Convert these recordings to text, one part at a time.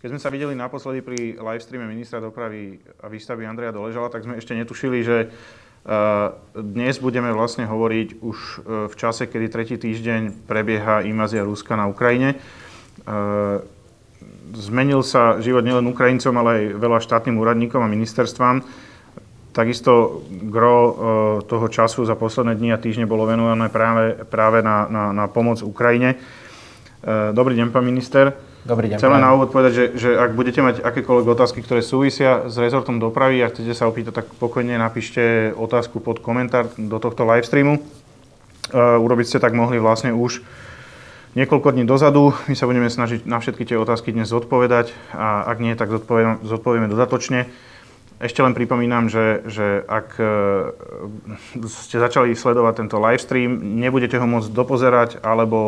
Keď sme sa videli naposledy pri livestreame ministra dopravy a výstavy Andreja Doležala, tak sme ešte netušili, že dnes budeme vlastne hovoriť už v čase, kedy tretí týždeň prebieha invázia Ruska na Ukrajine. Zmenil sa život nielen Ukrajincom, ale aj veľa štátnym úradníkom a ministerstvám. Takisto gro toho času za posledné dni a týždne bolo venované práve, práve na, na, na pomoc Ukrajine. Dobrý deň, pán minister. Dobrý deň. Chcem len na úvod povedať, že, že ak budete mať akékoľvek otázky, ktoré súvisia s rezortom dopravy a chcete sa opýtať, tak pokojne napíšte otázku pod komentár do tohto livestreamu. Uh, urobiť ste tak mohli vlastne už niekoľko dní dozadu. My sa budeme snažiť na všetky tie otázky dnes zodpovedať a ak nie, tak zodpovieme, zodpovieme dodatočne. Ešte len pripomínam, že, že ak ste začali sledovať tento livestream, nebudete ho môcť dopozerať alebo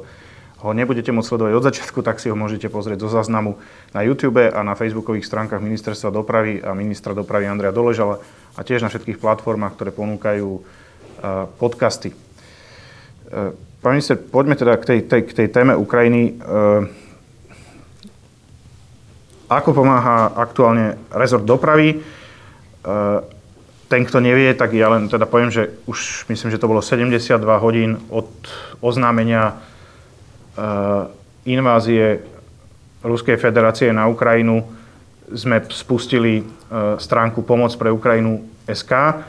uh, ho nebudete môcť sledovať od začiatku, tak si ho môžete pozrieť zo záznamu na YouTube a na facebookových stránkach Ministerstva dopravy a ministra dopravy Andrea Doležala a tiež na všetkých platformách, ktoré ponúkajú podcasty. Pán minister, poďme teda k tej, tej, k tej téme Ukrajiny. Ako pomáha aktuálne rezort dopravy? Ten, kto nevie, tak ja len teda poviem, že už myslím, že to bolo 72 hodín od oznámenia invázie Ruskej federácie na Ukrajinu sme spustili eh, stránku Pomoc pre Ukrajinu SK.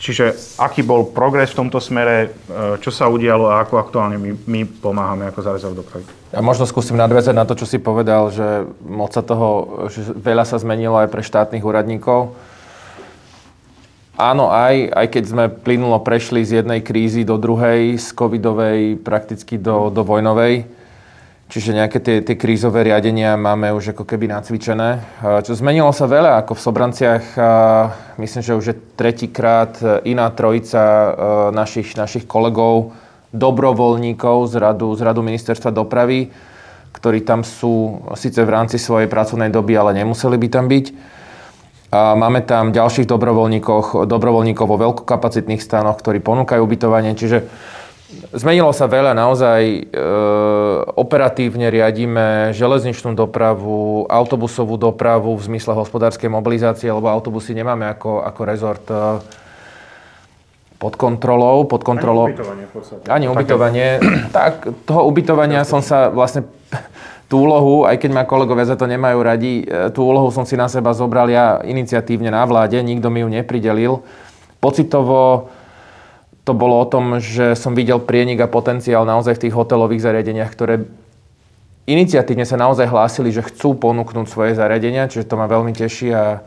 Čiže aký bol progres v tomto smere, eh, čo sa udialo a ako aktuálne my, my pomáhame ako za rezort dopravy? Ja možno skúsim nadviazať na to, čo si povedal, že moc sa toho, že veľa sa zmenilo aj pre štátnych úradníkov. Áno, aj, aj keď sme plynulo prešli z jednej krízy do druhej, z covidovej prakticky do, do vojnovej. Čiže nejaké tie, tie krízové riadenia máme už ako keby nacvičené. Čo zmenilo sa veľa, ako v Sobranciach, myslím, že už je tretíkrát iná trojica našich, našich kolegov, dobrovoľníkov z radu, z radu ministerstva dopravy, ktorí tam sú síce v rámci svojej pracovnej doby, ale nemuseli by tam byť. A máme tam ďalších dobrovoľníkov, dobrovoľníkov vo veľkokapacitných stanoch, ktorí ponúkajú ubytovanie. Čiže zmenilo sa veľa. Naozaj e, operatívne riadíme železničnú dopravu, autobusovú dopravu v zmysle hospodárskej mobilizácie, lebo autobusy nemáme ako, ako rezort e, pod kontrolou. Pod kontrolou. Ani ubytovanie. Ani ubytovanie. Tak, toho ubytovania som sa vlastne tú úlohu, aj keď ma kolegovia za to nemajú radi, e, tú úlohu som si na seba zobral ja iniciatívne na vláde, nikto mi ju nepridelil. Pocitovo to bolo o tom, že som videl prienik a potenciál naozaj v tých hotelových zariadeniach, ktoré iniciatívne sa naozaj hlásili, že chcú ponúknuť svoje zariadenia, čiže to ma veľmi teší a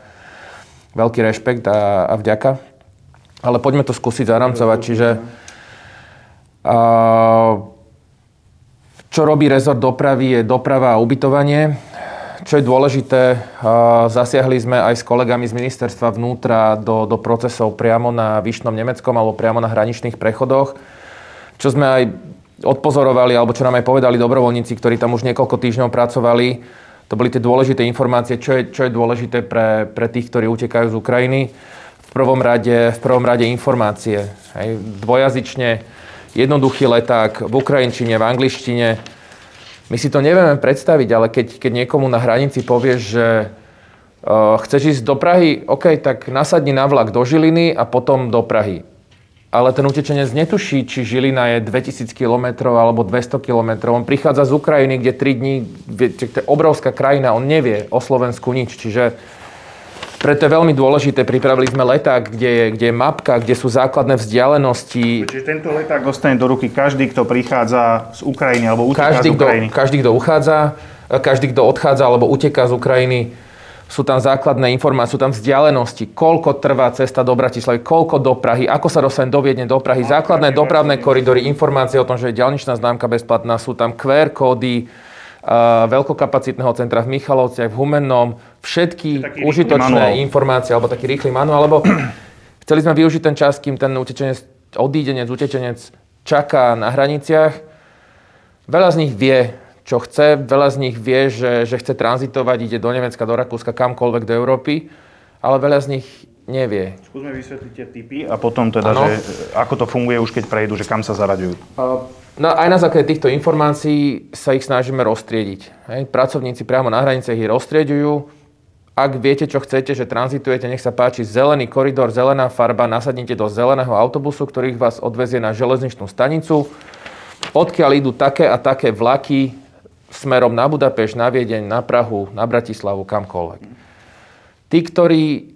veľký rešpekt a, a vďaka. Ale poďme to skúsiť zaramcovať, čiže uh, čo robí rezort dopravy je doprava a ubytovanie. Čo je dôležité, zasiahli sme aj s kolegami z ministerstva vnútra do, do procesov priamo na Vyšnom Nemeckom alebo priamo na hraničných prechodoch, čo sme aj odpozorovali, alebo čo nám aj povedali dobrovoľníci, ktorí tam už niekoľko týždňov pracovali. To boli tie dôležité informácie, čo je, čo je dôležité pre, pre tých, ktorí utekajú z Ukrajiny. V prvom rade, v prvom rade informácie. Hej, dvojazyčne jednoduchý leták v ukrajinčine, v angličtine. My si to nevieme predstaviť, ale keď, keď niekomu na hranici povieš, že uh, chceš ísť do Prahy, OK, tak nasadni na vlak do Žiliny a potom do Prahy. Ale ten utečenec netuší, či Žilina je 2000 km alebo 200 km. On prichádza z Ukrajiny, kde 3 dní, je obrovská krajina, on nevie o Slovensku nič. Čiže preto je veľmi dôležité, pripravili sme leták, kde je, kde je mapka, kde sú základné vzdialenosti. Čiže tento leták dostane do ruky každý, kto prichádza z Ukrajiny alebo uteká každý, z Ukrajiny. Kto, každý, kto uchádza, každý, kto odchádza alebo uteká z Ukrajiny. Sú tam základné informácie, sú tam vzdialenosti, koľko trvá cesta do Bratislavy, koľko do Prahy, ako sa dostane do Viedne, do Prahy, základné dopravné koridory, informácie o tom, že je ďalničná známka bezplatná, sú tam QR kódy, veľkokapacitného centra v Michalovciach, v Humennom, všetky užitočné informácie, alebo taký rýchly manuál, alebo chceli sme využiť ten čas, kým ten utečenec, odídenec, utečenec čaká na hraniciach. Veľa z nich vie, čo chce, veľa z nich vie, že, že chce tranzitovať, ide do Nemecka, do Rakúska, kamkoľvek do Európy, ale veľa z nich nevie. Skúsme vysvetliť tie typy a potom teda, ano. že ako to funguje už keď prejdú, že kam sa zaraďujú. No, aj na základe týchto informácií sa ich snažíme roztriediť. Hej. Pracovníci priamo na hranice ich roztriedujú. Ak viete, čo chcete, že tranzitujete, nech sa páči, zelený koridor, zelená farba, nasadnite do zeleného autobusu, ktorý vás odvezie na železničnú stanicu, odkiaľ idú také a také vlaky smerom na Budapešť, na Viedeň, na Prahu, na Bratislavu, kamkoľvek. Tí, ktorí...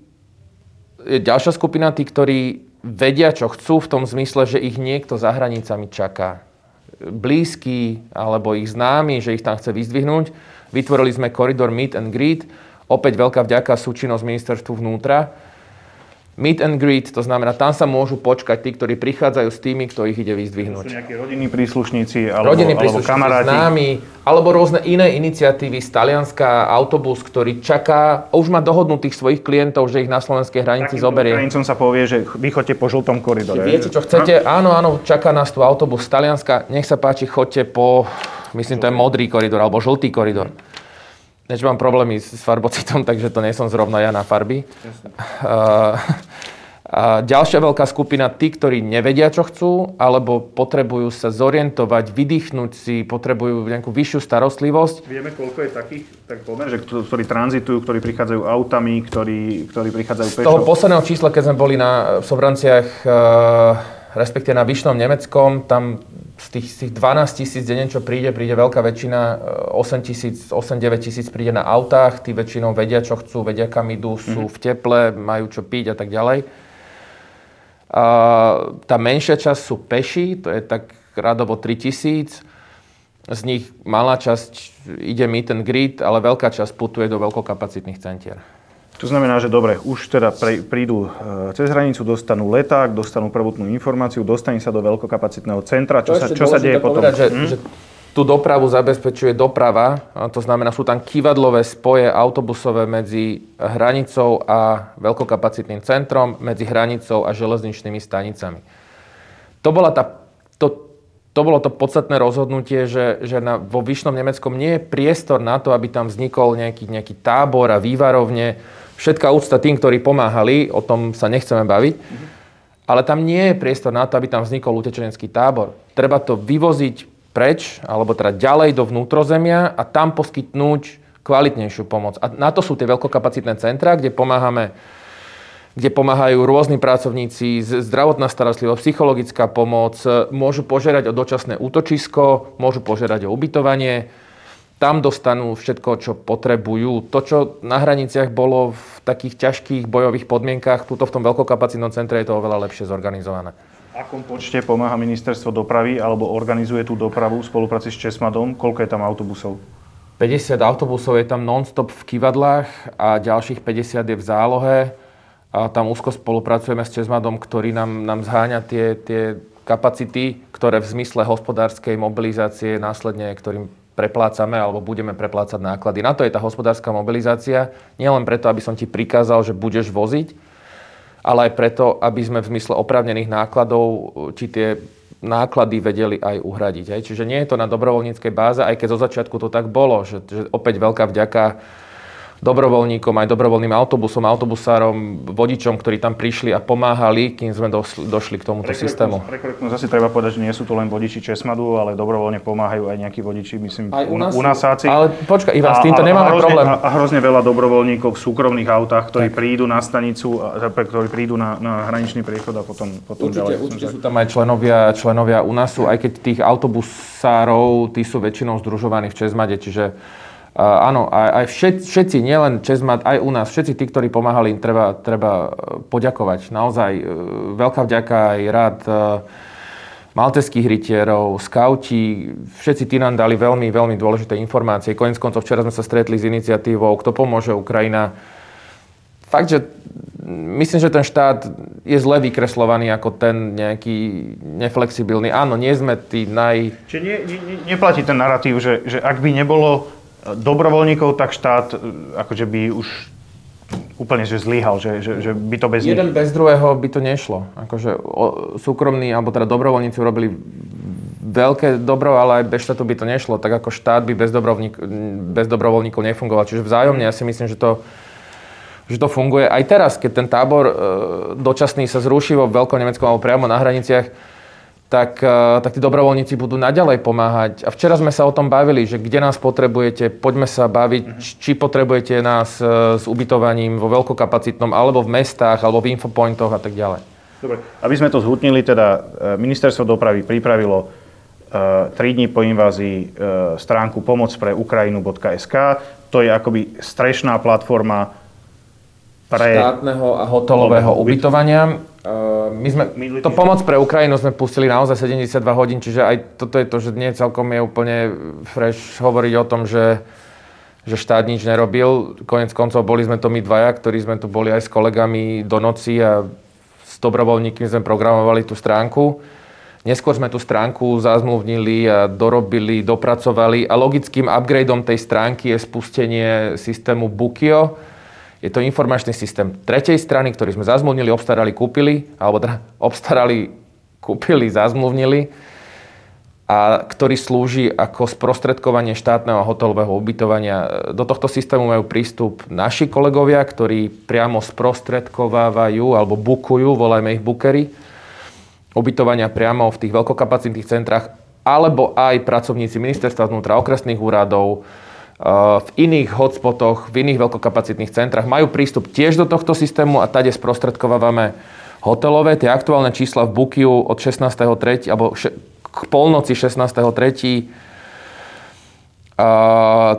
Je ďalšia skupina, tí, ktorí vedia, čo chcú v tom zmysle, že ich niekto za hranicami čaká. Blízky alebo ich známy, že ich tam chce vyzdvihnúť. Vytvorili sme koridor Meet and Greet, Opäť veľká vďaka súčinnosť ministerstvu vnútra. Meet and greet, to znamená, tam sa môžu počkať tí, ktorí prichádzajú s tými, kto ich ide vyzdvihnúť. To sú nejakí rodinní príslušníci alebo, rodinní príslušníci, alebo kamaráti. Známi, alebo rôzne iné iniciatívy z Talianska, autobus, ktorý čaká, už má dohodnutých svojich klientov, že ich na slovenskej hranici Takým zoberie. Takým sa povie, že vy chodte po žltom koridore. Viete, čo chcete? No? Áno, áno, čaká nás tu autobus z Talianska, nech sa páči, chodte po, myslím, to je modrý koridor alebo žltý koridor. Než mám problémy s farbocitom, takže to nie som zrovna ja na farby. Uh, a ďalšia veľká skupina, tí, ktorí nevedia, čo chcú, alebo potrebujú sa zorientovať, vydýchnuť si, potrebujú nejakú vyššiu starostlivosť. Vieme, koľko je takých, tak poviem, že ktorí tranzitujú, ktorí prichádzajú autami, ktorí, ktorí prichádzajú pešo. Z toho posledného čísla, keď sme boli na, v Sobranciach, uh, respektíve na Vyšnom Nemeckom, tam z tých, z tých 12 tisíc denne, čo príde, príde veľká väčšina, 8 tisíc, 8-9 tisíc príde na autách, tí väčšinou vedia, čo chcú, vedia, kam idú, sú mm-hmm. v teple, majú čo piť a tak ďalej. A tá menšia časť sú peši, to je tak radovo 3 tisíc. Z nich malá časť ide meet and greet, ale veľká časť putuje do veľkokapacitných centier. To znamená, že dobre, už teda pre, prídu e, cez hranicu, dostanú leták, dostanú prvotnú informáciu, dostane sa do veľkokapacitného centra. Čo, sa, čo sa deje potom? Povedať, že, hm? že tú dopravu zabezpečuje doprava, to znamená, sú tam kývadlové spoje autobusové medzi hranicou a veľkokapacitným centrom, medzi hranicou a železničnými stanicami. To, bola tá, to, to bolo to podstatné rozhodnutie, že, že na, vo Vyšnom Nemeckom nie je priestor na to, aby tam vznikol nejaký, nejaký tábor a vývarovne, Všetká úcta tým, ktorí pomáhali, o tom sa nechceme baviť. Mm-hmm. Ale tam nie je priestor na to, aby tam vznikol utečenecký tábor. Treba to vyvoziť preč, alebo teda ďalej do vnútrozemia a tam poskytnúť kvalitnejšiu pomoc. A na to sú tie veľkokapacitné centra, kde pomáhame kde pomáhajú rôzni pracovníci, zdravotná starostlivosť, psychologická pomoc, môžu požiadať o dočasné útočisko, môžu požiadať o ubytovanie, tam dostanú všetko, čo potrebujú. To, čo na hraniciach bolo v takých ťažkých bojových podmienkach, tuto v tom veľkokapacitnom centre je to oveľa lepšie zorganizované. Akom počte pomáha ministerstvo dopravy alebo organizuje tú dopravu v spolupráci s Česmadom? Koľko je tam autobusov? 50 autobusov je tam non-stop v kivadlách a ďalších 50 je v zálohe. A tam úzko spolupracujeme s Česmadom, ktorý nám, nám zháňa tie, tie kapacity, ktoré v zmysle hospodárskej mobilizácie následne, ktorým preplácame alebo budeme preplácať náklady. Na to je tá hospodárska mobilizácia. Nielen preto, aby som ti prikázal, že budeš voziť, ale aj preto, aby sme v zmysle oprávnených nákladov či tie náklady vedeli aj uhradiť. Čiže nie je to na dobrovoľníckej báze, aj keď zo začiatku to tak bolo, že, že opäť veľká vďaka dobrovoľníkom, aj dobrovoľným autobusom, autobusárom, vodičom, ktorí tam prišli a pomáhali, kým sme došli, došli k tomuto pre systému. Pre korektnosť asi treba povedať, že nie sú to len vodiči Česmadu, ale dobrovoľne pomáhajú aj nejakí vodiči, myslím, aj u nás, unasáci. Ale počkaj, Ivan, s týmto nemáme hrozne, problém. A, a hrozne veľa dobrovoľníkov v súkromných autách, ktorí tak. prídu na stanicu, ktorí prídu na, na hraničný priechod a potom, potom určite, ďalej. Určite sú tam aj členovia, členovia UNASu, aj keď tých autobusárov, tí sú väčšinou združovaní v Česmade, čiže áno, aj, aj všetci, všetci, nielen Česmat, aj u nás, všetci tí, ktorí pomáhali, im treba, treba e, poďakovať. Naozaj e, veľká vďaka aj rád e, malteských rytierov, skauti, všetci tí nám dali veľmi, veľmi dôležité informácie. Konec koncov včera sme sa stretli s iniciatívou Kto pomôže Ukrajina. Fakt, že myslím, že ten štát je zle vykreslovaný ako ten nejaký neflexibilný. Áno, nie sme tí naj... Čiže nie, nie, neplatí ten narratív, že, že ak by nebolo dobrovoľníkov, tak štát e, akože by už úplne že zlyhal, že, že, že by to bez Jeden nich... bez druhého by to nešlo. Akože súkromní, alebo teda dobrovoľníci urobili veľké dobro, ale aj bez štátu by to nešlo. Tak ako štát by bez, dobrovoľník, bez dobrovoľníkov nefungoval. Čiže vzájomne ja si myslím, že to že to funguje. Aj teraz, keď ten tábor e, dočasný sa zruší vo Veľkom Nemecku alebo priamo na hraniciach, tak, e, tak tí dobrovoľníci budú naďalej pomáhať. A včera sme sa o tom bavili, že kde nás potrebujete, poďme sa baviť, mhm. či potrebujete nás e, s ubytovaním vo veľkokapacitnom, alebo v mestách, alebo v infopointoch a tak ďalej. Dobre, aby sme to zhutnili, teda ministerstvo dopravy pripravilo 3 dní po invázii stránku pomoc pre Ukrajinu.sk. To je akoby strešná platforma pre... štátneho a hotelového ubytovania. My sme, to pomoc pre Ukrajinu sme pustili naozaj 72 hodín, čiže aj toto je to, že nie celkom je úplne fresh hovoriť o tom, že, že štát nič nerobil. Konec koncov boli sme to my dvaja, ktorí sme tu boli aj s kolegami do noci a s dobrovoľníkmi sme programovali tú stránku. Neskôr sme tú stránku zazmluvnili a dorobili, dopracovali a logickým upgradeom tej stránky je spustenie systému Bookio, je to informačný systém tretej strany, ktorý sme zazmluvnili, obstarali, kúpili, alebo teda obstarali, kúpili, zazmluvnili a ktorý slúži ako sprostredkovanie štátneho hotelového ubytovania. Do tohto systému majú prístup naši kolegovia, ktorí priamo sprostredkovávajú alebo bukujú, volajme ich bukery, ubytovania priamo v tých veľkokapacitných centrách, alebo aj pracovníci ministerstva vnútra, okresných úradov, v iných hotspotoch, v iných veľkokapacitných centrách majú prístup tiež do tohto systému a tade sprostredkovávame hotelové. Tie aktuálne čísla v Bukiu od 16.3. alebo k polnoci 16.3.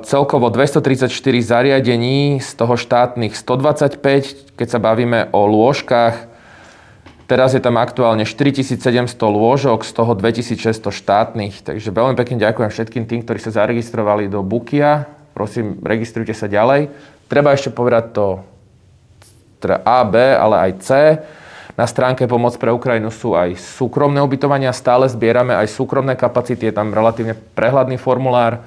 celkovo 234 zariadení, z toho štátnych 125, keď sa bavíme o lôžkach. Teraz je tam aktuálne 4700 lôžok, z toho 2600 štátnych. Takže veľmi pekne ďakujem všetkým tým, ktorí sa zaregistrovali do Bukia. Prosím, registrujte sa ďalej. Treba ešte povedať to teda A, B, ale aj C. Na stránke Pomoc pre Ukrajinu sú aj súkromné ubytovania. Stále zbierame aj súkromné kapacity. Je tam relatívne prehľadný formulár.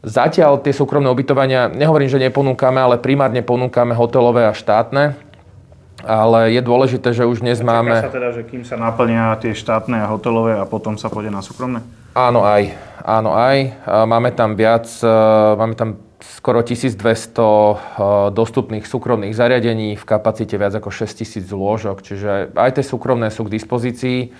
Zatiaľ tie súkromné ubytovania, nehovorím, že neponúkame, ale primárne ponúkame hotelové a štátne ale je dôležité, že už dnes Čaká máme... sa teda, že kým sa naplnia tie štátne a hotelové a potom sa pôjde na súkromné? Áno aj, áno aj. Máme tam viac, e, máme tam skoro 1200 e, dostupných súkromných zariadení v kapacite viac ako 6000 lôžok, čiže aj tie súkromné sú k dispozícii.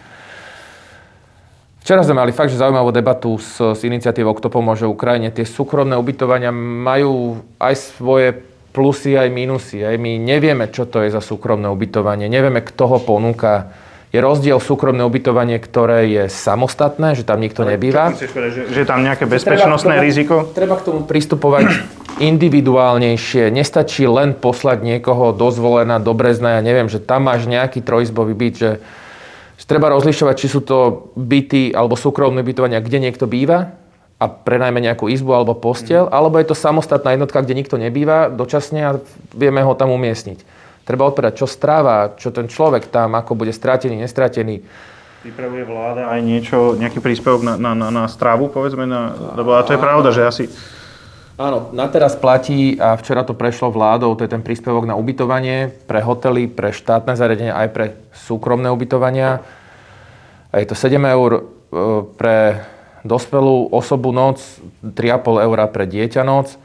Včera sme mali fakt, že zaujímavú debatu s, s iniciatívou Kto pomôže Ukrajine. Tie súkromné ubytovania majú aj svoje plusy aj minusy. Aj my nevieme, čo to je za súkromné ubytovanie, nevieme, kto ho ponúka. Je rozdiel súkromné ubytovanie, ktoré je samostatné, že tam nikto Ale nebýva. Povedať, že, že tam nejaké bezpečnostné treba riziko? Treba k tomu pristupovať individuálnejšie. Nestačí len poslať niekoho dozvolená do Brezna, ja neviem, že tam máš nejaký trojizbový byt, že, že treba rozlišovať, či sú to byty alebo súkromné ubytovania, kde niekto býva, a prenajme nejakú izbu alebo postel, mm. alebo je to samostatná jednotka, kde nikto nebýva dočasne a vieme ho tam umiestniť. Treba odpovedať, čo stráva, čo ten človek tam, ako bude stratený, nestratený. Pripravuje vláda aj niečo, nejaký príspevok na, na, na, na strávu, povedzme, na, lebo a to je pravda, že asi... Áno, na teraz platí a včera to prešlo vládou, to je ten príspevok na ubytovanie pre hotely, pre štátne zariadenia, aj pre súkromné ubytovania. A je to 7 eur e, pre dospelú osobu noc, 3,5 eur pre dieťa noc.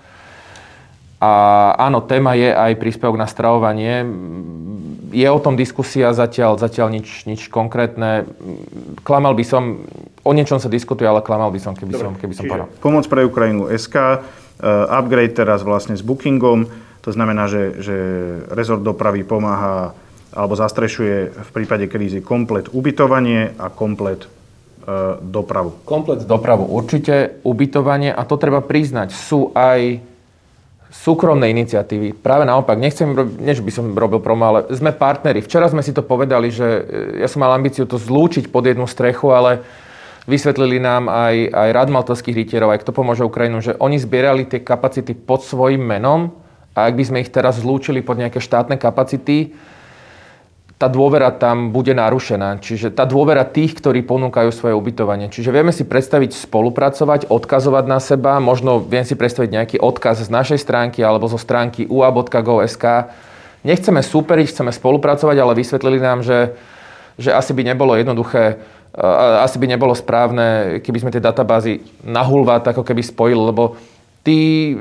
A áno, téma je aj príspevok na stravovanie. Je o tom diskusia zatiaľ, zatiaľ nič, nič konkrétne. Klamal by som, o niečom sa diskutuje, ale klamal by som, keby Dobre, som, keby som povedal. Pomoc pre Ukrajinu SK, uh, upgrade teraz vlastne s bookingom, to znamená, že, že rezort dopravy pomáha alebo zastrešuje v prípade krízy komplet ubytovanie a komplet E, dopravu. Komplet dopravu určite, ubytovanie a to treba priznať, sú aj súkromné iniciatívy. Práve naopak, nechcem, nie že by som robil promo, ale sme partneri. Včera sme si to povedali, že e, ja som mal ambíciu to zlúčiť pod jednu strechu, ale vysvetlili nám aj, aj Rad maltovských rytierov, aj kto pomôže Ukrajinu, že oni zbierali tie kapacity pod svojim menom a ak by sme ich teraz zlúčili pod nejaké štátne kapacity, tá dôvera tam bude narušená. Čiže tá dôvera tých, ktorí ponúkajú svoje ubytovanie. Čiže vieme si predstaviť spolupracovať, odkazovať na seba, možno viem si predstaviť nejaký odkaz z našej stránky alebo zo stránky ua.go.sk. Nechceme súperiť, chceme spolupracovať, ale vysvetlili nám, že, že asi by nebolo jednoduché, asi by nebolo správne, keby sme tie databázy na hulvát ako keby spojili, lebo tí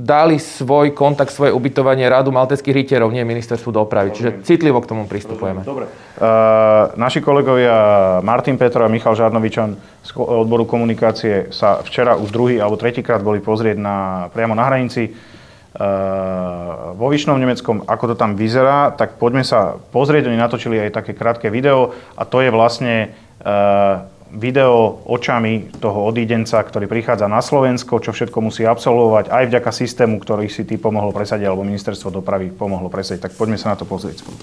dali svoj kontakt, svoje ubytovanie Radu malteckých rytierov, nie ministerstvu dopravy. Čiže citlivo k tomu pristupujeme. Dobre. Uh, naši kolegovia Martin Petro a Michal Žarnovičan z odboru komunikácie sa včera už druhý alebo tretíkrát boli pozrieť na, priamo na hranici uh, vo Vyšnom Nemeckom, ako to tam vyzerá, tak poďme sa pozrieť. Oni natočili aj také krátke video a to je vlastne uh, video očami toho odídenca, ktorý prichádza na Slovensko, čo všetko musí absolvovať, aj vďaka systému, ktorý si ty pomohol presadiť, alebo ministerstvo dopravy pomohlo presadiť. Tak poďme sa na to pozrieť spolu.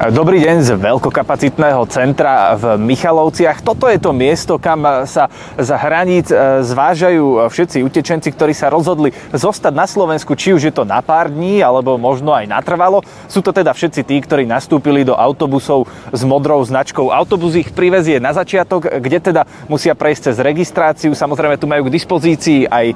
Dobrý deň z veľkokapacitného centra v Michalovciach. Toto je to miesto, kam sa za hraníc e, zvážajú všetci utečenci, ktorí sa rozhodli zostať na Slovensku, či už je to na pár dní, alebo možno aj natrvalo. Sú to teda všetci tí, ktorí nastúpili do autobusov s modrou značkou. Autobus ich privezie na začiatok, kde teda musia prejsť cez registráciu. Samozrejme, tu majú k dispozícii aj e,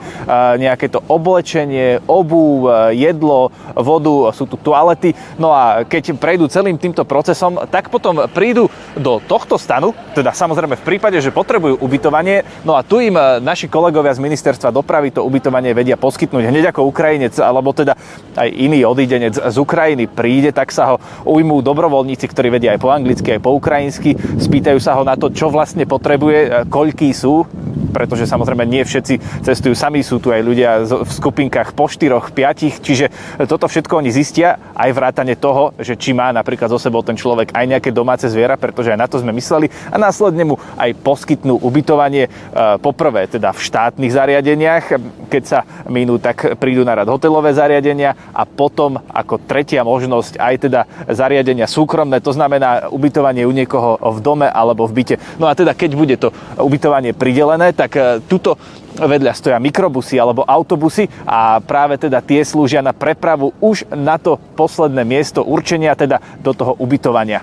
nejaké to oblečenie, obu, e, jedlo, vodu, sú tu toalety. No a keď prejdú celým tým týmto procesom, tak potom prídu do tohto stanu, teda samozrejme v prípade, že potrebujú ubytovanie, no a tu im e, naši kolegovia z ministerstva dopravy to ubytovanie vedia poskytnúť hneď ako Ukrajinec, alebo teda aj iný odídenec z Ukrajiny príde, tak sa ho ujmú dobrovoľníci, ktorí vedia aj po anglicky, aj po ukrajinsky, spýtajú sa ho na to, čo vlastne potrebuje, e, koľký sú, pretože samozrejme nie všetci cestujú sami, sú tu aj ľudia v skupinkách po štyroch, piatich, čiže toto všetko oni zistia, aj vrátane toho, že či má napríklad zo sebou ten človek aj nejaké domáce zviera, pretože aj na to sme mysleli a následne mu aj poskytnú ubytovanie e, poprvé teda v štátnych zariadeniach, keď sa minú, tak prídu na rad hotelové zariadenia a potom ako tretia možnosť aj teda zariadenia súkromné, to znamená ubytovanie u niekoho v dome alebo v byte. No a teda keď bude to ubytovanie pridelené, tak e, tuto vedľa stoja mikrobusy alebo autobusy a práve teda tie slúžia na prepravu už na to posledné miesto určenia, teda do toho ubytovania.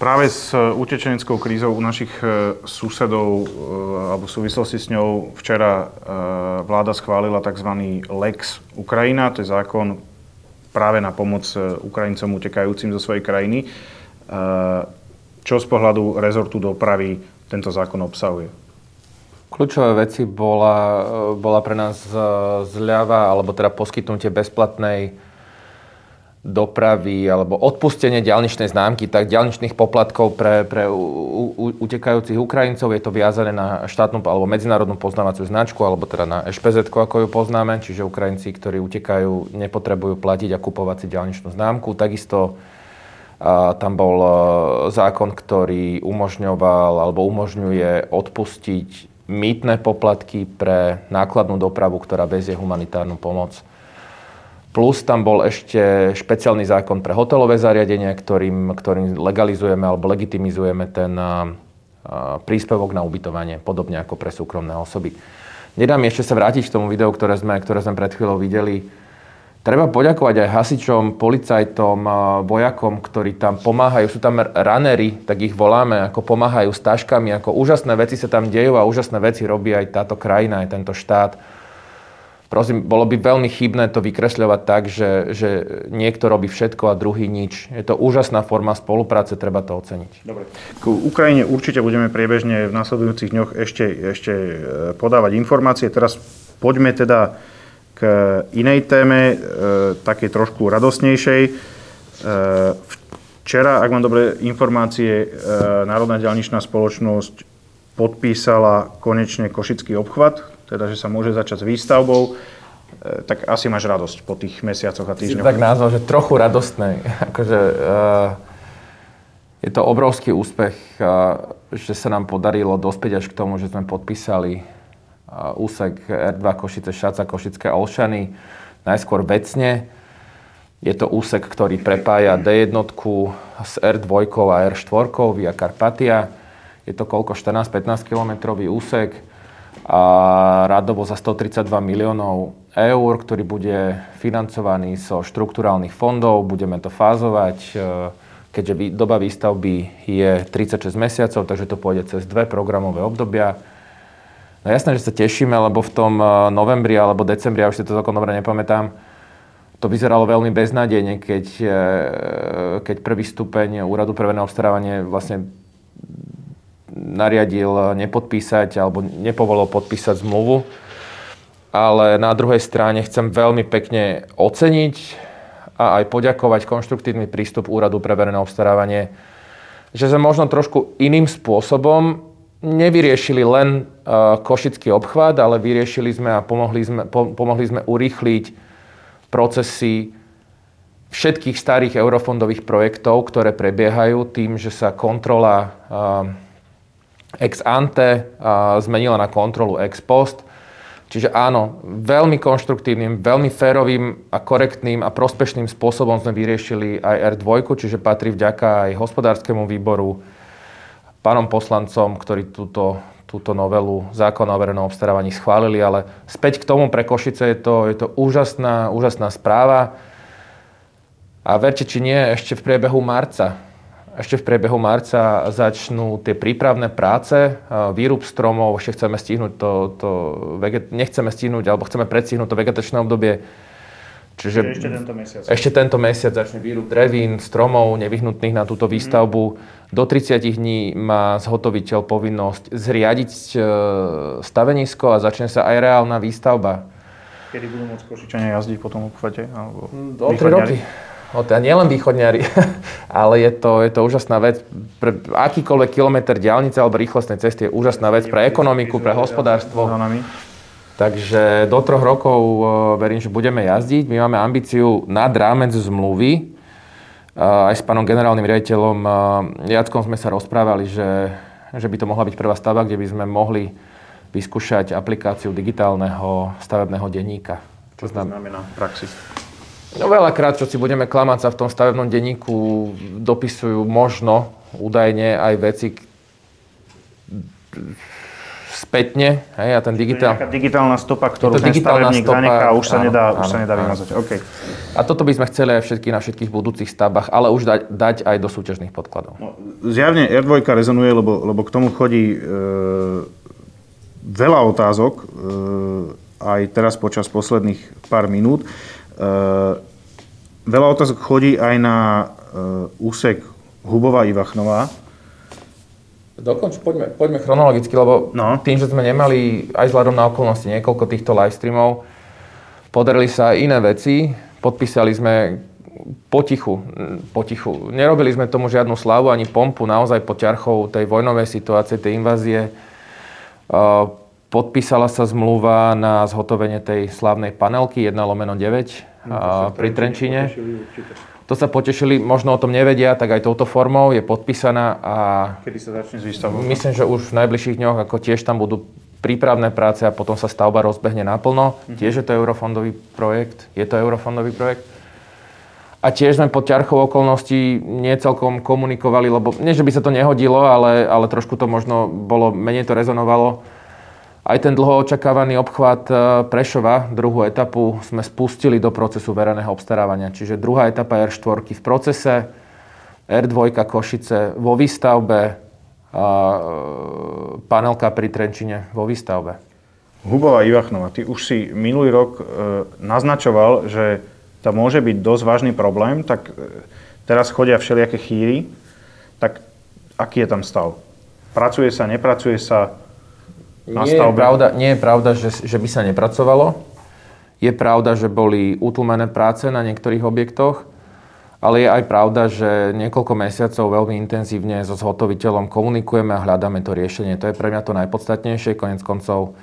Práve s utečeneckou krízou u našich e, susedov e, alebo v súvislosti s ňou včera e, vláda schválila tzv. Lex Ukrajina, to je zákon práve na pomoc Ukrajincom utekajúcim zo svojej krajiny. Čo z pohľadu rezortu dopravy tento zákon obsahuje? Kľúčové veci bola, bola pre nás zľava, alebo teda poskytnutie bezplatnej dopravy alebo odpustenie ďalničnej známky, tak ďalničných poplatkov pre, pre u, u, utekajúcich Ukrajincov. Je to viazané na štátnu alebo medzinárodnú poznávaciu značku, alebo teda na ešpz ako ju poznáme, čiže Ukrajinci, ktorí utekajú, nepotrebujú platiť a kupovať si ďalničnú známku. Takisto tam bol e, zákon, ktorý umožňoval alebo umožňuje odpustiť mýtne poplatky pre nákladnú dopravu, ktorá vezie humanitárnu pomoc. Plus tam bol ešte špeciálny zákon pre hotelové zariadenia, ktorým, ktorým legalizujeme alebo legitimizujeme ten e, e, príspevok na ubytovanie, podobne ako pre súkromné osoby. Nedá ešte sa vrátiť k tomu videu, ktoré sme, ktoré sme pred chvíľou videli Treba poďakovať aj hasičom, policajtom, vojakom, ktorí tam pomáhajú. Sú tam ranery, tak ich voláme, ako pomáhajú s taškami, ako úžasné veci sa tam dejú a úžasné veci robí aj táto krajina, aj tento štát. Prosím, bolo by veľmi chybné to vykresľovať tak, že, že niekto robí všetko a druhý nič. Je to úžasná forma spolupráce, treba to oceniť. Dobre. K Ukrajine určite budeme priebežne v nasledujúcich dňoch ešte, ešte e, podávať informácie. Teraz poďme teda k inej téme, e, takej trošku radosnejšej. E, včera, ak mám dobré informácie, e, Národná ďalničná spoločnosť podpísala konečne Košický obchvat, teda že sa môže začať s výstavbou. E, tak asi máš radosť po tých mesiacoch a týždňoch. Tak nazval, že trochu radostnej. akože, e, je to obrovský úspech, e, že sa nám podarilo dospieť až k tomu, že sme podpísali úsek R2 Košice, Šaca, Košické Olšany, najskôr vecne. Je to úsek, ktorý prepája D1 s R2 a R4 via Karpatia. Je to koľko? 14-15 km úsek a radovo za 132 miliónov eur, ktorý bude financovaný zo štrukturálnych fondov. Budeme to fázovať, e, keďže doba výstavby je 36 mesiacov, takže to pôjde cez dve programové obdobia. No jasné, že sa tešíme, lebo v tom eh, novembri alebo decembri, ja už si to celkom dobre nepamätám, to vyzeralo veľmi beznádejne, keď, eh, keď prvý stupeň úradu pre verejné obstarávanie vlastne nariadil nepodpísať alebo nepovolil podpísať zmluvu. Ale na druhej strane chcem veľmi pekne oceniť a aj poďakovať konštruktívny prístup Úradu pre verejné obstarávanie, že sme možno trošku iným spôsobom nevyriešili len uh, košický obchvat, ale vyriešili sme a pomohli sme, po, pomohli sme urýchliť procesy všetkých starých eurofondových projektov, ktoré prebiehajú tým, že sa kontrola uh, ex ante uh, zmenila na kontrolu ex post. Čiže áno, veľmi konštruktívnym, veľmi férovým a korektným a prospešným spôsobom sme vyriešili aj R2, čiže patrí vďaka aj hospodárskému výboru, pánom poslancom, ktorí túto, túto novelu zákona o verejnom obstarávaní schválili, ale späť k tomu pre Košice je to, je to úžasná, úžasná správa. A verte, či nie, ešte v priebehu marca, ešte v priebehu marca začnú tie prípravné práce, výrub stromov, ešte chceme stihnúť to, to nechceme stihnúť, alebo chceme predstihnúť to vegetačné obdobie Čiže ešte tento mesiac. Ešte tento mesiac začne výrub drevín, stromov nevyhnutných na túto výstavbu. Mm. Do 30 dní má zhotoviteľ povinnosť zriadiť e, stavenisko a začne sa aj reálna výstavba. Kedy budú môcť Košičania jazdiť po tom obchvate? Alebo Do 3 roky. O, teda nie len východňari, ale je to, je to úžasná vec. Pre akýkoľvek kilometr diálnice alebo rýchlostnej cesty je úžasná vec pre ekonomiku, pre hospodárstvo. Takže do troch rokov e, verím, že budeme jazdiť. My máme ambíciu nad rámec zmluvy. E, aj s pánom generálnym riaditeľom e, Jackom sme sa rozprávali, že, že by to mohla byť prvá stavba, kde by sme mohli vyskúšať aplikáciu digitálneho stavebného denníka. Čo to znamená v praxi? No veľakrát, čo si budeme klamať, sa v tom stavebnom denníku dopisujú možno údajne aj veci, spätne. Hej, a ten digitál... digitálna stopa, ktorú ten stavebník stopa, zanechá a už sa áno, nedá, áno, už sa nedá vymazať. Okay. A toto by sme chceli aj všetky na všetkých budúcich stavbách, ale už dať, dať aj do súťažných podkladov. No, zjavne R2 rezonuje, lebo, lebo k tomu chodí e, veľa otázok, e, aj teraz počas posledných pár minút. E, veľa otázok chodí aj na e, úsek Hubová Ivachnová, Dokonč, poďme, poďme chronologicky, lebo no. tým, že sme nemali aj vzhľadom na okolnosti niekoľko týchto live streamov, podarili sa aj iné veci. Podpísali sme potichu, potichu. Nerobili sme tomu žiadnu slavu ani pompu, naozaj pod ťarchou tej vojnovej situácie, tej invázie. Podpísala sa zmluva na zhotovenie tej slávnej panelky 1 lomeno 9 no, pri Trenčíne. To sa potešili, možno o tom nevedia, tak aj touto formou je podpísaná a... Kedy sa začne s výstavbou? Myslím, že už v najbližších dňoch, ako tiež tam budú prípravné práce a potom sa stavba rozbehne naplno. Mm-hmm. Tiež je to eurofondový projekt. Je to eurofondový projekt. A tiež sme pod ťarchou okolností nie celkom komunikovali, lebo nie, že by sa to nehodilo, ale, ale trošku to možno bolo, menej to rezonovalo aj ten dlho očakávaný obchvat e, Prešova, druhú etapu, sme spustili do procesu verejného obstarávania. Čiže druhá etapa R4 v procese, R2 Košice vo výstavbe, e, panelka pri Trenčine vo výstavbe. Hubová Ivachnova, ty už si minulý rok e, naznačoval, že to môže byť dosť vážny problém, tak teraz chodia všelijaké chýry, tak aký je tam stav? Pracuje sa, nepracuje sa? Na nie stavbe? Je pravda, nie je pravda, že, že by sa nepracovalo. Je pravda, že boli utlmené práce na niektorých objektoch, ale je aj pravda, že niekoľko mesiacov veľmi intenzívne so zhotoviteľom komunikujeme a hľadáme to riešenie. To je pre mňa to najpodstatnejšie. Konec koncov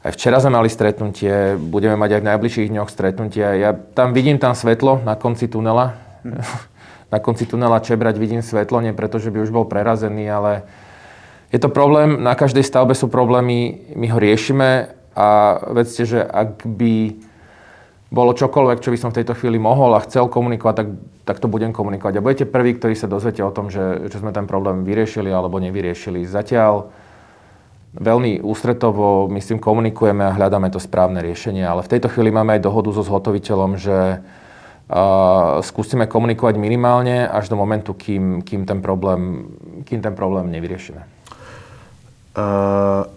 aj včera sme mali stretnutie, budeme mať aj v najbližších dňoch stretnutie. Ja tam vidím tam svetlo na konci tunela. na konci tunela Čebrať vidím svetlo, nie preto, že by už bol prerazený, ale je to problém, na každej stavbe sú problémy, my ho riešime a vedzte, že ak by bolo čokoľvek, čo by som v tejto chvíli mohol a chcel komunikovať, tak, tak to budem komunikovať. A budete prví, ktorí sa dozviete o tom, že, že sme ten problém vyriešili alebo nevyriešili. Zatiaľ veľmi ústretovo, myslím, komunikujeme a hľadáme to správne riešenie, ale v tejto chvíli máme aj dohodu so zhotoviteľom, že uh, skúsime komunikovať minimálne až do momentu, kým, kým, ten, problém, kým ten problém nevyriešime. Uh,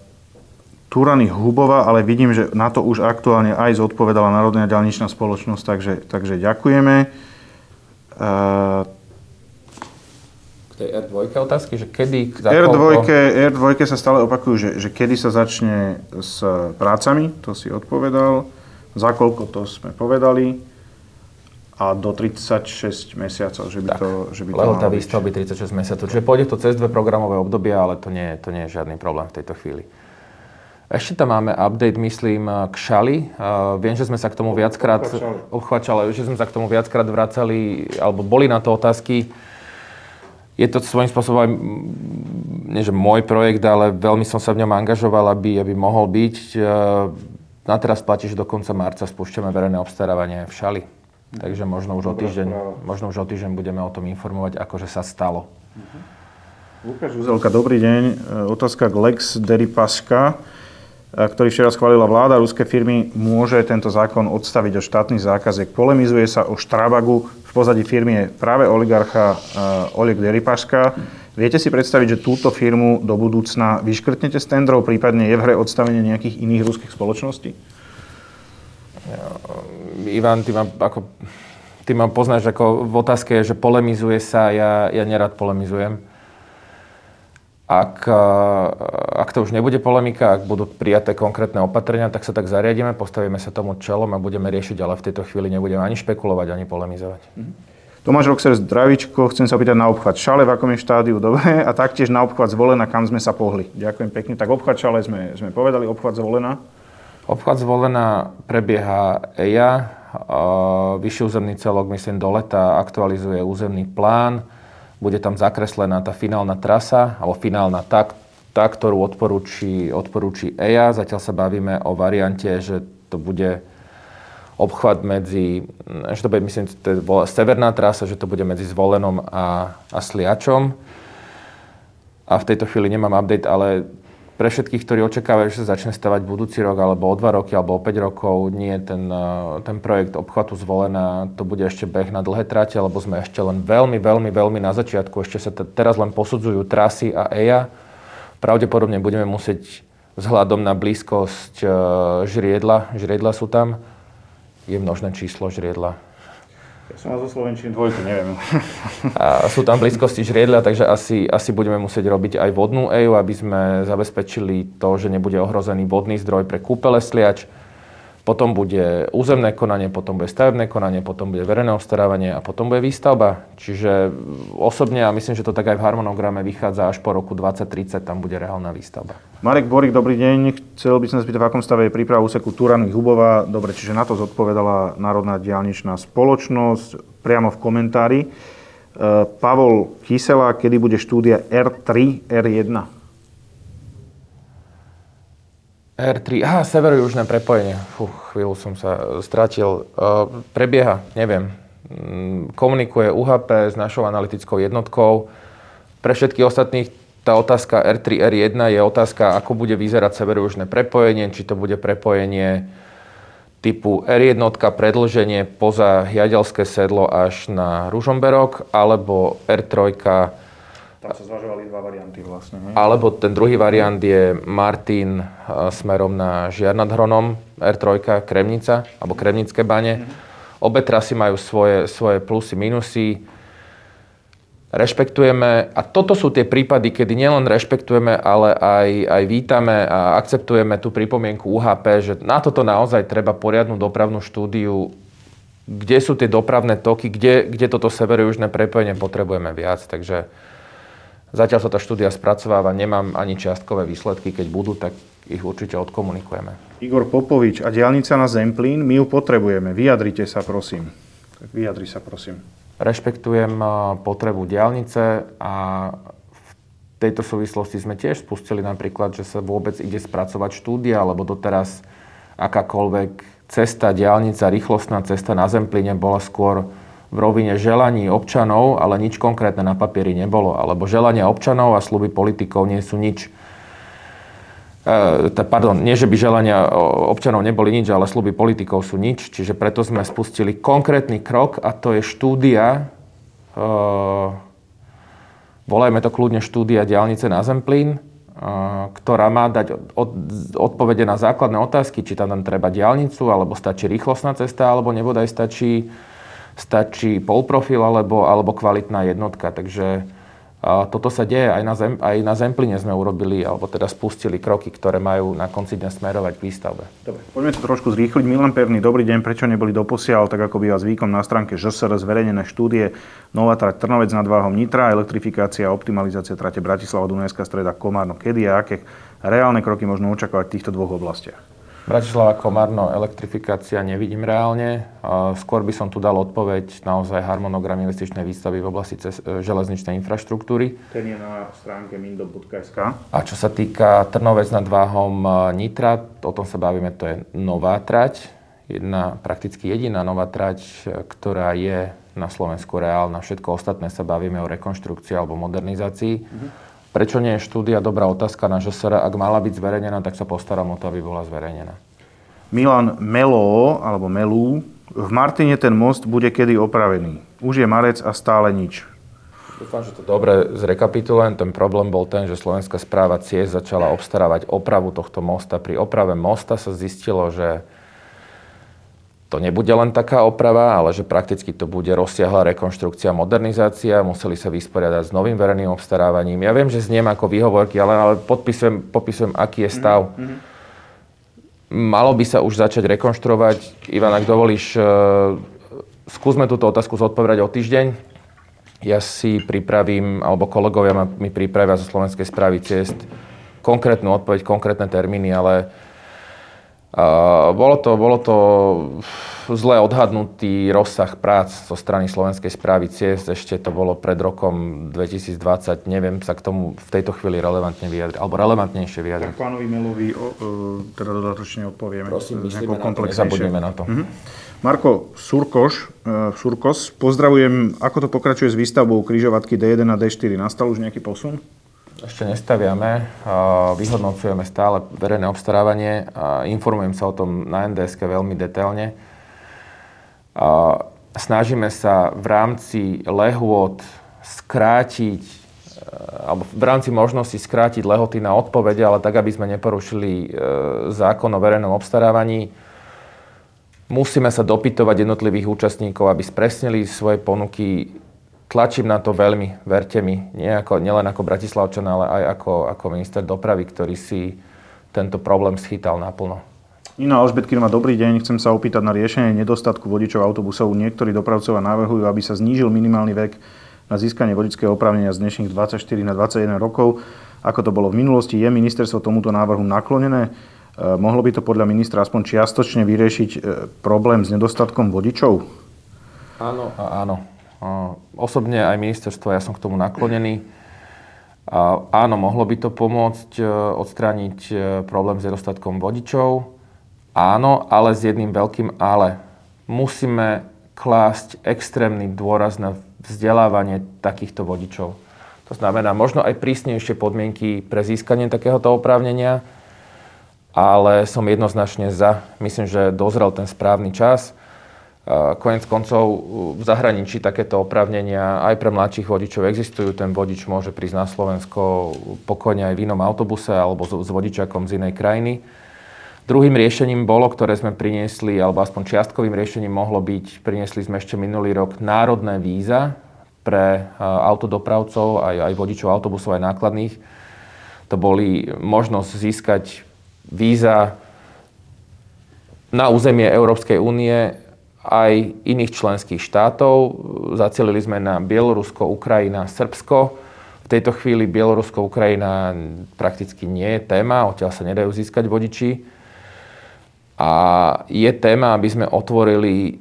Turany Hubova, ale vidím, že na to už aktuálne aj zodpovedala Národná ďalničná spoločnosť, takže, takže ďakujeme. Uh, K tej tej R2 otázky, že kedy, za R2, koľko... R2 sa stále opakujú, že, že kedy sa začne s prácami, to si odpovedal, za koľko to sme povedali a do 36 mesiacov, že by tak, to, že by to výstavby 36 mesiacov. Čiže pôjde to cez dve programové obdobia, ale to nie, to nie je žiadny problém v tejto chvíli. Ešte tam máme update, myslím, k Šali. Uh, viem, že sme sa k tomu viackrát... Obchvačali. že sme sa k tomu viackrát vracali, alebo boli na to otázky. Je to svojím spôsobom aj, nie že môj projekt, ale veľmi som sa v ňom angažoval, aby, aby mohol byť. Uh, na teraz platí, že do konca marca spúšťame verejné obstarávanie v Šali. Takže možno už, o týždeň, možno už o týždeň budeme o tom informovať, ako že sa stalo. Uh-huh. Lukáš Uzelka, dobrý deň. Otázka k Lex Deripaska, e, ktorý včera schválila vláda. Ruské firmy môže tento zákon odstaviť od štátnych zákaziek. Polemizuje sa o Štrabagu. V pozadí firmy je práve oligarcha uh, Oleg Deripaška. Viete si predstaviť, že túto firmu do budúcna vyškrtnete z tendrov, prípadne je v hre odstavenie nejakých iných ruských spoločností? Ivan, ty ma, ako, ty ma poznáš ako v otázke, že polemizuje sa, ja, ja nerad polemizujem. Ak, ak to už nebude polemika, ak budú prijaté konkrétne opatrenia, tak sa tak zariadíme, postavíme sa tomu čelom a budeme riešiť, ale v tejto chvíli nebudeme ani špekulovať, ani polemizovať. Mm-hmm. Tomáš Roxer, zdravičko, chcem sa opýtať na obchvat Šale, v akom je štádiu, dobre, a taktiež na obchvat zvolená, kam sme sa pohli. Ďakujem pekne. Tak obchvat Šale sme, sme povedali, obchvat zvolená. Obchvat zvolená prebieha EIA, vyšší územný celok, myslím, do leta aktualizuje územný plán, bude tam zakreslená tá finálna trasa, alebo finálna tá, tá ktorú odporúči, odporúči EIA. Zatiaľ sa bavíme o variante, že to bude obchvat medzi, že to bude, myslím, to je severná trasa, že to bude medzi Zvolenom a, a Sliačom. A v tejto chvíli nemám update, ale pre všetkých, ktorí očakávajú, že sa začne stavať budúci rok, alebo o 2 roky, alebo o 5 rokov, nie, ten, eh, ten projekt obchvatu zvolená, to bude ešte beh na dlhé trate, lebo sme ešte len veľmi, veľmi, veľmi na začiatku. Ešte sa t- teraz len posudzujú trasy a EIA. Pravdepodobne budeme musieť vzhľadom na blízkosť eh, žriedla, žriedla sú tam, je množné číslo žriedla, ja som mal zo Slovenčiny dvojku, neviem. A sú tam blízkosti žriedľa, takže asi, asi budeme musieť robiť aj vodnú EÚ, aby sme zabezpečili to, že nebude ohrozený vodný zdroj pre kúpele sliač potom bude územné konanie, potom bude stavebné konanie, potom bude verejné obstarávanie a potom bude výstavba. Čiže osobne, a myslím, že to tak aj v harmonograme vychádza až po roku 2030, tam bude reálna výstavba. Marek Borik, dobrý deň. Chcel by som spýtať, v akom stave je príprava úseku Turany Hubová. Dobre, čiže na to zodpovedala Národná diálničná spoločnosť priamo v komentári. E, Pavol Kysela, kedy bude štúdia R3, R1? R3, aha, severo-južné prepojenie. Fú, chvíľu som sa stratil. Uh, prebieha, neviem. Mm, komunikuje UHP s našou analytickou jednotkou. Pre všetkých ostatných tá otázka R3, R1 je otázka, ako bude vyzerať severo-južné prepojenie, či to bude prepojenie typu R1, predlženie poza Jadelské sedlo až na Ružomberok, alebo R3, tam sa zvažovali dva varianty vlastne. Hej? Alebo ten druhý variant je Martin uh, smerom na Žiar nad Hronom, R3, Kremnica, alebo Kremnické bane. Mm-hmm. Obe trasy majú svoje, svoje plusy, minusy. Rešpektujeme, a toto sú tie prípady, kedy nielen rešpektujeme, ale aj, aj vítame a akceptujeme tú pripomienku UHP, že na toto naozaj treba poriadnu dopravnú štúdiu, kde sú tie dopravné toky, kde, kde toto severo-južné prepojenie potrebujeme viac. Takže Zatiaľ sa tá štúdia spracováva, nemám ani čiastkové výsledky, keď budú, tak ich určite odkomunikujeme. Igor Popovič a diálnica na Zemplín, my ju potrebujeme. Vyjadrite sa, prosím. Tak vyjadri sa, prosím. Rešpektujem potrebu diálnice a v tejto súvislosti sme tiež spustili napríklad, že sa vôbec ide spracovať štúdia, lebo doteraz akákoľvek cesta, diálnica, rýchlostná cesta na Zemplíne bola skôr v rovine želaní občanov, ale nič konkrétne na papieri nebolo. Alebo želania občanov a sluby politikov nie sú nič. E, pardon, nie, že by želania občanov neboli nič, ale sluby politikov sú nič. Čiže preto sme spustili konkrétny krok a to je štúdia, e, volajme to kľudne štúdia diálnice na Zemplín, e, ktorá má dať od, odpovede na základné otázky, či tam treba diálnicu, alebo stačí rýchlostná cesta, alebo nebodaj stačí stačí polprofil alebo, alebo kvalitná jednotka. Takže A toto sa deje, aj na, zem, aj na Zempline sme urobili, alebo teda spustili kroky, ktoré majú na konci dňa smerovať k výstavbe. Dobre, poďme to trošku zrýchliť. Milan Perný, dobrý deň, prečo neboli doposiaľ, tak ako býva zvykom na stránke ŽSR zverejnené štúdie Nová trať Trnovec nad Váhom Nitra, elektrifikácia a optimalizácia trate Bratislava Dunajská streda Komárno. Kedy a aké reálne kroky možno očakávať v týchto dvoch oblastiach? Bratislava Komárno elektrifikácia nevidím reálne. Skôr by som tu dal odpoveď naozaj harmonogram investičnej výstavy v oblasti cez, e, železničnej infraštruktúry. Ten je na stránke mindo.sk. A čo sa týka Trnovec nad Váhom e, Nitra, o tom sa bavíme, to je nová trať. Jedna, prakticky jediná nová trať, e, ktorá je na Slovensku reálna. Všetko ostatné sa bavíme o rekonštrukcii alebo modernizácii. Mm-hmm. Prečo nie je štúdia? Dobrá otázka na ŽSR. Ak mala byť zverejnená, tak sa postaram o to, aby bola zverejnená. Milan Melo, alebo Melú, v Martine ten most bude kedy opravený. Už je marec a stále nič. Dúfam, že to dobre zrekapitulujem. Ten problém bol ten, že Slovenská správa ciest začala obstarávať opravu tohto mosta. Pri oprave mosta sa zistilo, že to nebude len taká oprava, ale že prakticky to bude rozsiahla rekonštrukcia, modernizácia, museli sa vysporiadať s novým verejným obstarávaním. Ja viem, že zniem ako výhovorky, ale, ale podpisujem, popisujem, aký je stav. Mm-hmm. Malo by sa už začať rekonštruovať. Ivan, ak dovolíš, e, skúsme túto otázku zodpovedať o týždeň. Ja si pripravím, alebo kolegovia mi pripravia zo Slovenskej správy ciest konkrétnu odpoveď, konkrétne termíny, ale bolo to, bolo to zle odhadnutý rozsah prác zo strany Slovenskej správy ciest. Ešte to bolo pred rokom 2020. Neviem sa k tomu v tejto chvíli relevantne vyjadriť, alebo relevantnejšie vyjadriť. Tak pánovi Melovi o, o, teda dodatočne odpovieme. Prosím, myslíme na to, nezabudneme na to. Mhm. Marko Surkoš, uh, Surkos, pozdravujem. Ako to pokračuje s výstavbou križovatky D1 a D4? Nastal už nejaký posun? Ešte nestaviame, vyhodnocujeme stále verejné obstarávanie informujem sa o tom na nds veľmi detailne. Snažíme sa v rámci lehôd skrátiť e, alebo v rámci možnosti skrátiť lehoty na odpovede, ale tak, aby sme neporušili e, zákon o verejnom obstarávaní. Musíme sa dopytovať jednotlivých účastníkov, aby spresnili svoje ponuky tlačím na to veľmi, verte mi, nie ako, nielen ako Bratislavčan, ale aj ako, ako minister dopravy, ktorý si tento problém schytal naplno. Nina Alžbetkinová, dobrý deň. Chcem sa opýtať na riešenie nedostatku vodičov autobusov. Niektorí dopravcovia navrhujú, aby sa znížil minimálny vek na získanie vodičského oprávnenia z dnešných 24 na 21 rokov. Ako to bolo v minulosti, je ministerstvo tomuto návrhu naklonené? E, mohlo by to podľa ministra aspoň čiastočne vyriešiť e, problém s nedostatkom vodičov? Áno a áno. Osobne aj ministerstvo, ja som k tomu naklonený. Áno, mohlo by to pomôcť e, odstrániť e, problém s nedostatkom vodičov. Áno, ale s jedným veľkým ale. Musíme klásť extrémny dôraz na vzdelávanie takýchto vodičov. To znamená možno aj prísnejšie podmienky pre získanie takéhoto oprávnenia, ale som jednoznačne za. Myslím, že dozrel ten správny čas. Konec koncov v zahraničí takéto oprávnenia aj pre mladších vodičov existujú. Ten vodič môže prísť na Slovensko pokojne aj v inom autobuse alebo s vodičakom z inej krajiny. Druhým riešením bolo, ktoré sme priniesli, alebo aspoň čiastkovým riešením mohlo byť, priniesli sme ešte minulý rok národné víza pre autodopravcov, aj, aj vodičov autobusov, aj nákladných. To boli možnosť získať víza na územie Európskej únie aj iných členských štátov. Zacielili sme na Bielorusko, Ukrajina, Srbsko. V tejto chvíli Bielorusko, Ukrajina prakticky nie je téma, odtiaľ sa nedajú získať vodiči. A je téma, aby sme otvorili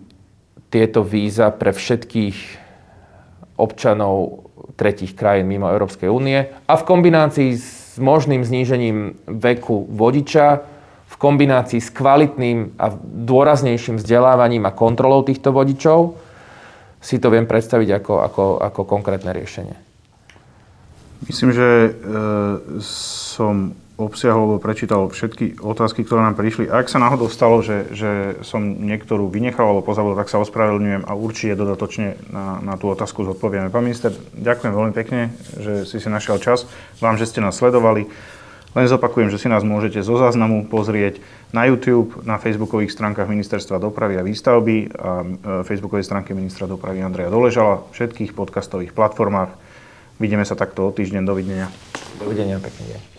tieto víza pre všetkých občanov tretich krajín mimo Európskej únie a v kombinácii s možným znížením veku vodiča kombinácii s kvalitným a dôraznejším vzdelávaním a kontrolou týchto vodičov si to viem predstaviť ako, ako, ako konkrétne riešenie. Myslím, že e, som obsiahol alebo prečítal všetky otázky, ktoré nám prišli. Ak sa náhodou stalo, že, že som niektorú vynechal alebo pozabudol, tak sa ospravedlňujem a určite dodatočne na, na tú otázku zodpovieme. Pán minister, ďakujem veľmi pekne, že si si našiel čas. Vám, že ste nás sledovali. Len zopakujem, že si nás môžete zo záznamu pozrieť na YouTube, na facebookových stránkach Ministerstva dopravy a výstavby a e, facebookovej stránke ministra dopravy Andreja Doležala, všetkých podcastových platformách. vidíme sa takto o týždeň. Dovidenia. Dovidenia, pekný deň.